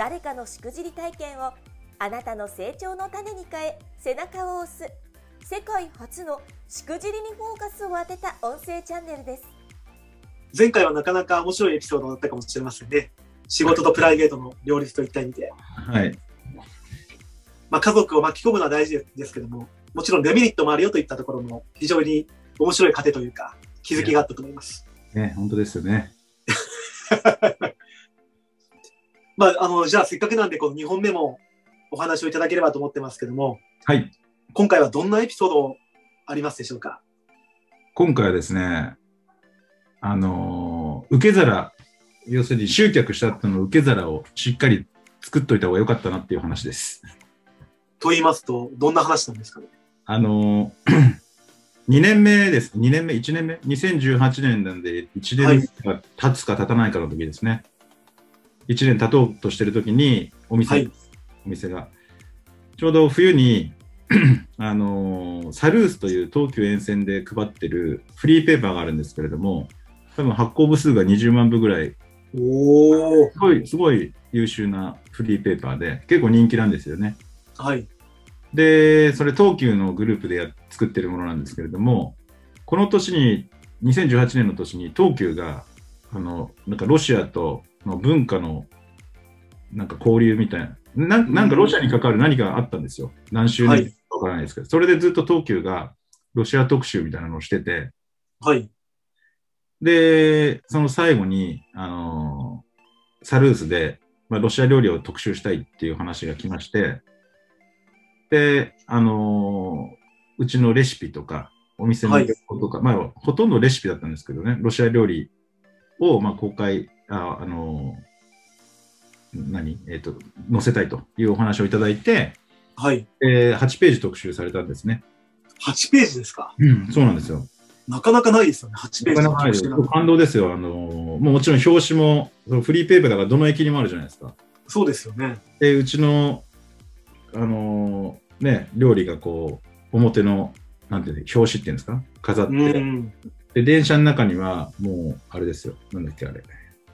誰かのしくじり体験をあなたの成長の種に変え背中を押す。世界初のしくじりにフォーカスを当てた音声チャンネルです。前回はなかなか面白いエピソードだったかもしれませんね。仕事とプライベートの両立といった意味で、はい。まあ、家族を巻き込むのは大事ですけどももちろんデメリットもあるよといったところも非常に面白い糧というか気づきがあったと思います。ね、本当ですよね。まあ、あのじゃあせっかくなんでこの2本目もお話をいただければと思ってますけどもはい。今回はどんなエピソードありますでしょうか？今回はですね、あのー受け皿、要するに集客した後の受け皿をしっかり作っといた方が良かったなっていう話です。と言いますとどんな話なんですかね？あのー 2年目です。2年目、1年目 ?2018 年なんで、1年が経つか経たないかの時ですね。1年経とうとしてる時に、お店、はいお店が。ちょうど冬に、あのーサルースという東急沿線で配ってるフリーペーパーがあるんですけれども、多分発行部数が20万部ぐらい、おおすごい、すごい優秀なフリーペーパーで、結構人気なんですよね。はいで、それ東急のグループでや作ってるものなんですけれども、この年に、2018年の年に東急が、あの、なんかロシアとの文化の、なんか交流みたいな、なん。なんかロシアに関わる何かがあったんですよ。何周はい。年かわからないですけど、それでずっと東急がロシア特集みたいなのをしてて、はい。で、その最後に、あのサルースで、まあ、ロシア料理を特集したいっていう話が来まして、で、あのうちのレシピとか、お店のはい。情報とか、まあ、ほとんどレシピだったんですけどね、ロシア料理を、まあ、公開、あ、あの何？えっ、と、載せたいというお話をいただいて、はいえー8ページ特集されたんですね。8ページですか？うん、そうなんですよ。なかなかないですよね8ページのなかなかないです特集な感動ですよ。あのもうもちろん表紙もそのフリーペーパーだからどの駅にもあるじゃないですか。そうですよねで、うちの、あのね、料理がこう、表の、なんていうの、表紙っていうんですか？飾って、うんで、電車の中にはもう、あれですよ。なんだっけ、あれ。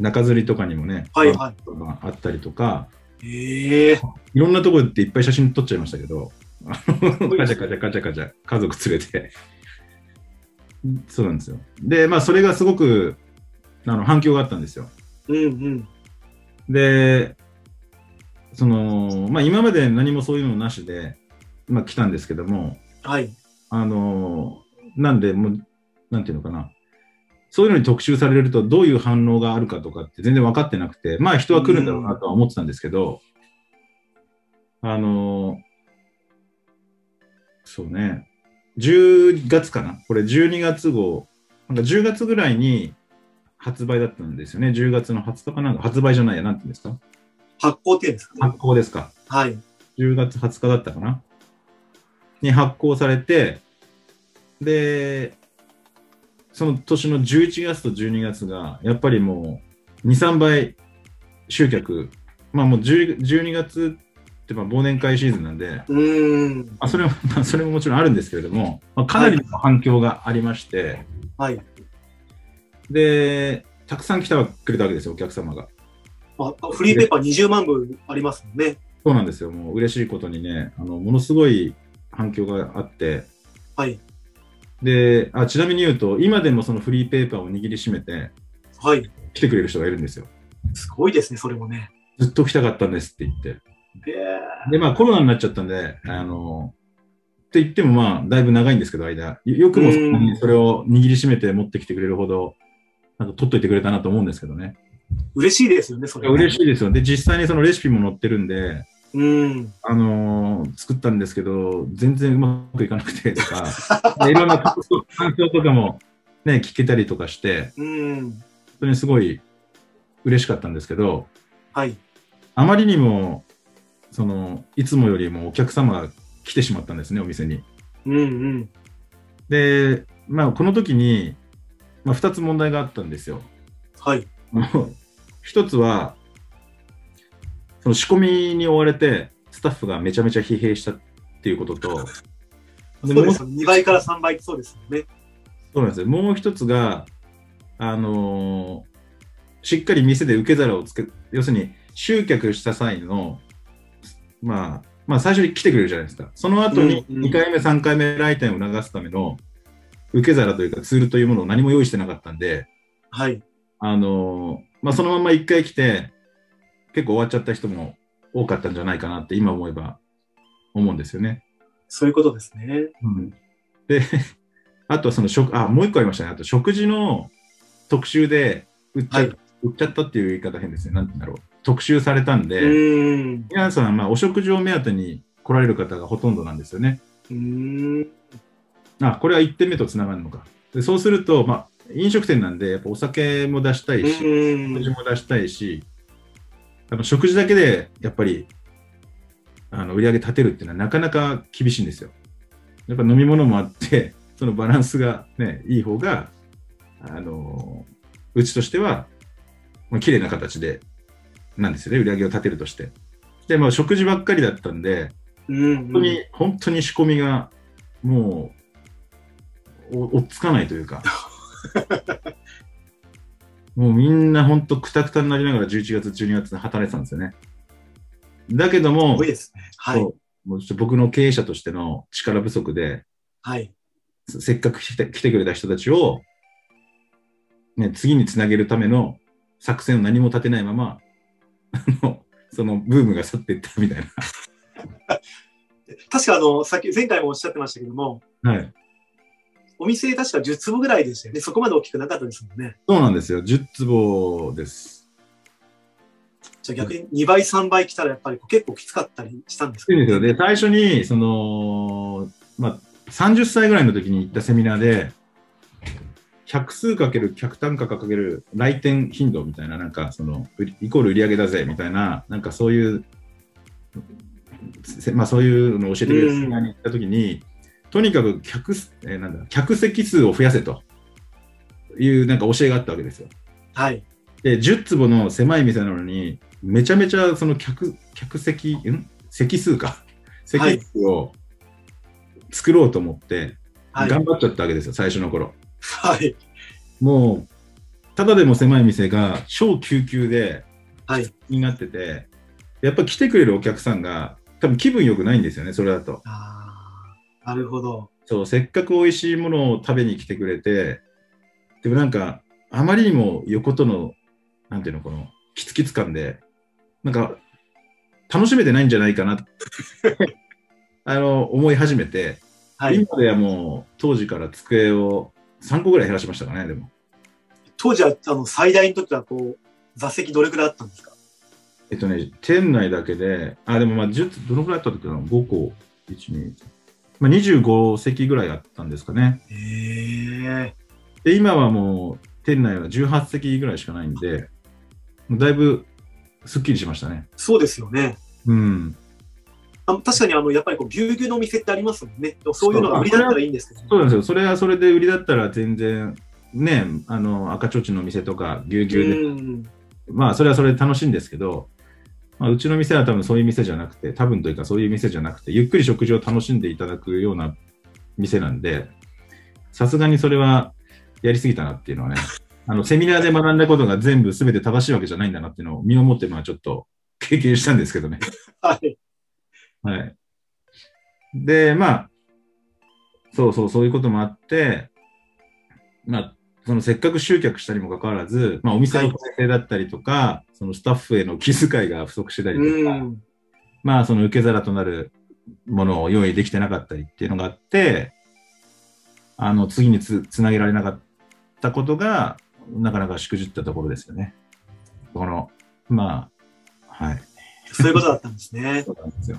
中吊りとかにもね、はいはいあったりとか、ええいろんなところでいっぱい写真撮っちゃいましたけど、カチャカチャカチャカチャ家族連れて。そうなんですよ。で、まあ、それがすごくあの反響があったんですよ。うんうんで、その、まあ、今まで何もそういうのなしで、まあ、来たんですけども、はいあの、なんで、もう、なんていうのかな。そういうのに特集されるとどういう反応があるかとかって全然分かってなくて、まあ人は来るんだろうなとは思ってたんですけど、あの、そうね、10月かな？これ12月号、なんか10月ぐらいに発売だったんですよね。10月の20日かなんか。発売じゃないや、なんていうんですか？発行っていうんですかね。発行ですか。はい。10月20日だったかな？に発行されて、で、その年の11月と12月が、やっぱりもう、2、3倍集客、まあもう10 12月ってまあ忘年会シーズンなんで、うーんあそれも、まあそれももちろんあるんですけれども、まあ、かなりの反響がありまして、はい。で、たくさん来てくれたわけですよ、お客様が。あフリーペーパー20万部ありますもんね。そうなんですよ、もう嬉しいことにね、あのものすごい反響があって、はいであちなみに言うと、今でもそのフリーペーパーを握りしめてはい来てくれる人がいるんですよ。すごいですねそれもねずっと来たかったんですって言って。ええで、まあコロナになっちゃったんで、あの、って言ってもまあだいぶ長いんですけど、間。よよくもそれを握りしめて持ってきてくれるほど、なんか取っといてくれたなと思うんですけどね。嬉しいですよねそれ、ね、嬉しいですよ。で、実際にそのレシピも載ってるんで、うんあのー作ったんですけど、全然うまくいかなくてとか、で いろんな感想感想とかもね、聞けたりとかして、うん本当にすごい嬉しかったんですけど、はいああまりにも、その、いつもよりもお客様が来てしまったんですね、お店に。うんうん。で、まあ、この時に、まあ、2つ問題があったんですよ。はい。も う一つは、その仕込みに追われて、スタッフがめちゃめちゃ疲弊したっていうことと、そうですよ。2倍から3倍そうですよね。そうなんですよ。もう一つが、あのーしっかり店で受け皿をつけ、要するに集客した際の、まあ、まあ最初に来てくれるじゃないですか。その後にうんうん2回目、3回目来店を促すための受け皿というかツールというものを何も用意してなかったんで、はい。あのーまあそのまま1回来て、結構終わっちゃった人も多かったんじゃないかなって今思えば思うんですよね。そういうことですね。で、あとはその食、あ、もう一個ありましたね。あと食事の特集で売っちゃ,、はい売っちゃったっていう言い方変ですね。なんて言うんだろう。特集されたんうで、ーん。皆さん、まあ、お食事を目当てに来られる方がほとんどなんですよね。うーん。あ、これは1点目とつながるのか。でそうすると、まあ、飲食店なんで、やっぱお酒も出したいし、うん食事も出したいし、あの食事だけでやっぱりあの売り上げ立てるっていうのはなかなか厳しいんですよ。やっぱ飲み物もあって、そのバランスが、ね、いい方が、あのうちとしては、まあ、綺麗な形で、なんですよね、売り上げを立てるとして。で、まあ、食事ばっかりだったんで、うん本当に、本当に仕込みが、もう、お追っつかないというか、もうみんな本当くたくたになりながら11月、12月で働いてたんですよね。だけどすも。はい。もうちょっと僕の経営者としての力不足で、はい。せせっかく来て来てくれた人たちを、ね、次につなげるための作戦を何も立てないまま、あのそのブームが去っていったみたい 確かあの、さっき、前回もおっしゃってましたけども、な。はい。お店確か10坪ぐらいでしたよね。そこまで大きくなかったですもんね。そうなんですよ。10坪です。じゃあ逆に2倍、3倍来たらやっぱり結構きつかったりしたんですか？そうですよ。で、最初に、その、まあ、30歳ぐらいの時に行ったセミナーで、百数かける客単価かける来店頻度みたいな、なんか、その、イコール売り上げだぜみたいな、なんかそういう、せまあそういうのを教えてくれるセミナーに行った時に、とにかく客す、えーなんだ、客席数を増やせというなんか教えがあったわけですよ。はい。で、10坪の狭い店なのに、めちゃめちゃその客、客席、ん？席数か。席数を作ろうと思って、はい。頑張っちゃったわけですよ、最初の頃。はい。もう、ただでも狭い店が超救急で、はい。になってて、やっぱ来てくれるお客さんが、多分気分良くないんですよね、それだと。ああ、なるほど。そう、せっかく美味しいものを食べに来てくれて、でもなんか、あまりにも横との、なんていうの、この、キツキツ感で、なんか、楽しめてないんじゃないかな あの、思い始めて、はい。今ではもう、当時から机を3個ぐらい減らしましたかね、でも。当時は、あの、最大の時は、こう、座席どれくらいあったんですか？えっとね、店内だけで、あ、でもまあ、10どのくらいあった時かな ?5 個、1、2、まあ、25席ぐらいあったんですかね。へえ。で、今はもう、店内は18席ぐらいしかないんで、もうだいぶすっきりしましたね。そうですよね。うん。あ確かに、あの、やっぱりこう、ぎゅうぎゅうのお店ってありますもんね。そういうのが売りだったらいいんですけど、ね。そうなんですよ。それはそれで売りだったら全然、ね、あの、赤ちょうちんの店とか、ぎゅうぎゅうで、うん。まあ、それはそれで楽しいんですけど、まあ、うちの店は多分そういう店じゃなくて、多分というかそういう店じゃなくて、ゆっくり食事を楽しんでいただくような店なんで、さすがにそれはやりすぎたなっていうのはね、あの、セミナーで学んだことが全部全て正しいわけじゃないんだなっていうのを身をもって、まあちょっと経験したんですけどね。はい。はい。で、まあ、そうそう、そういうこともあって、まあ、そのせっかく集客したにもかかわらず、まあ、お店の体制だったりとか、そのスタッフへの気遣いが不足してたりとか、うん。まあ、その受け皿となるものを用意できてなかったりっていうのがあって、あの、次につつなげられなかったことが、なかなかしくじったところですよね。この、まあ、はい。そういうことだったんですね。そうなんですよ。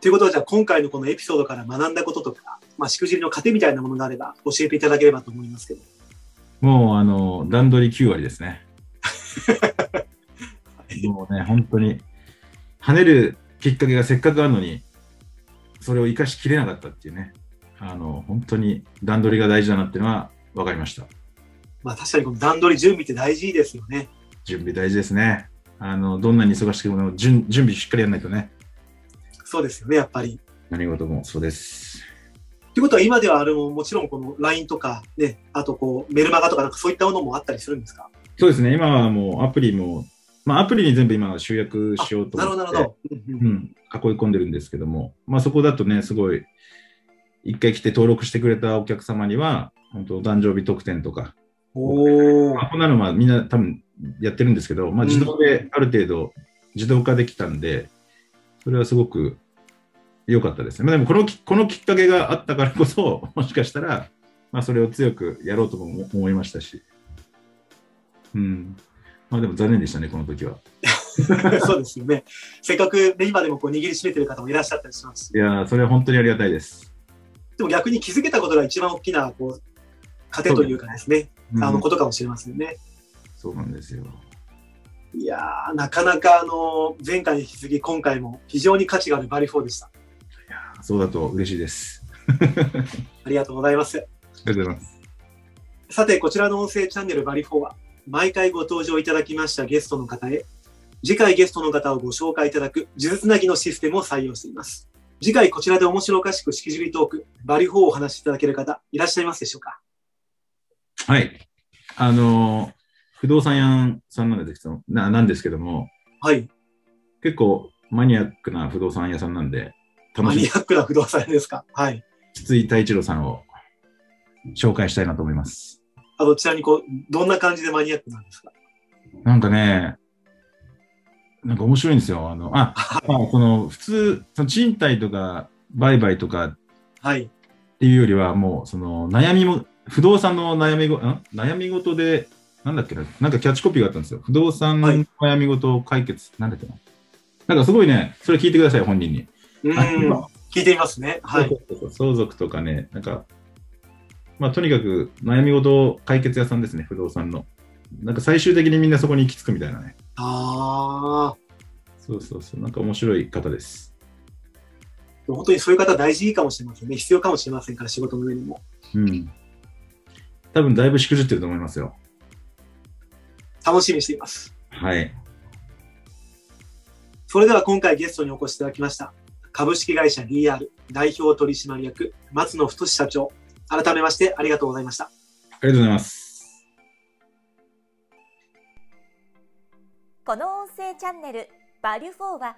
ということは、じゃあ今回のこのエピソードから学んだこととか、まあ、しくじりの糧みたいなものがあれば教えていただければと思いますけど。もう、あの、段取り9割ですね。もうね、本当に、跳ねるきっかけがせっかくあるのに、それを生かしきれなかったっていうね、あの、本当に段取りが大事だなっていうのは分かりました。まあ確かにこの段取り準備って大事ですよね。準備大事ですね。あの、どんなに忙しくても準準備しっかりやらないとね、そうですよね、やっぱり。何事もそうです。ということは今ではあの、もちろんこの LINE とかね、あとこうメルマガとかなんかそういったものもあったりするんですか？そうですね、今はもうアプリも、まあアプリに全部今は集約しようと思ってなるほ、ど。囲い込んでるんですけども、まあそこだとね、すごい、一回来て登録してくれたお客様には、本当お誕生日特典とか、おー。まあ、こんなのはみんな多分やってるんですけど、まあ、うん自動である程度自動化できたんで、それはすごく良かったですね。まあ、でもこのきこのきっかけがあったからこそ、もしかしたら、まあ、それを強くやろうとも思思いましたし、うん。まあでも残念でしたね、この時は。そうですよね。せっかく、ね、今でもこう握りしめてる方もいらっしゃったりしますしいやー、それは本当にありがたいです。でも逆に気づけたことが一番大きな、こう、糧というかですね、うんあのことかもしれませんね。そうなんですよ。いやー、なかなかあの、前回に引き続き今回も非常に価値があるバリフォーでした。そうだと嬉しいです。ありがとうございます。ありがとうございます。さて、こちらの音声チャンネルバリフォーは、毎回ご登場いただきましたゲストの方へ、次回ゲストの方をご紹介いただく、呪術つなぎのシステムを採用しています。次回こちらで面白おかしくしきじりトーク、バリフォーをお話しいただける方、いらっしゃいますでしょうか？はい。あのー不動産屋さんなんですけどななんですけども、はい。結構マニアックな不動産屋さんなんで、マニアックな不動産屋ですか？はい。筒井太一郎さんを紹介したいなと思います。あの、ちなみにこう、どんな感じでマニアックなんですか？なんかね、なんか面白いんですよ。あの、あ、まあ、その、普通、その賃貸とか売買とかっはい。ていうよりは、もう、その、悩みも、不動産の悩みご、ん？悩み事で、なんだっけな、なんかキャッチコピーがあったんですよ。不動産のはい悩み事を解決、なんだっけな。なんかすごいね、それ聞いてください、本人に。うーん。聞いてみますね。はい。相続とかね、なんか、まあ、とにかく悩み事解決屋さんですね、不動産の。なんか最終的にみんなそこに行き着くみたいなね。あそうそうそう、なんか面白い方です。ー。本当にそういう方大事かもしれませんね。必要かもしれませんから、仕事の上にも。うん。多分だいぶしくじってると思いますよ。楽しみにしています。はい。それでは今回ゲストにお越しいただきました。株式会社 DR 代表取締役松野太社長。改めましてありがとうございました。ありがとうございます。この音声チャンネル「バリュフォーは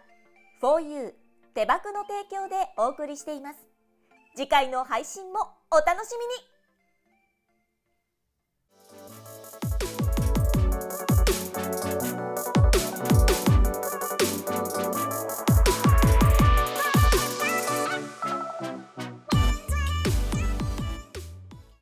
4U 手箱の提供でお送りしています次回の配信もお楽しみに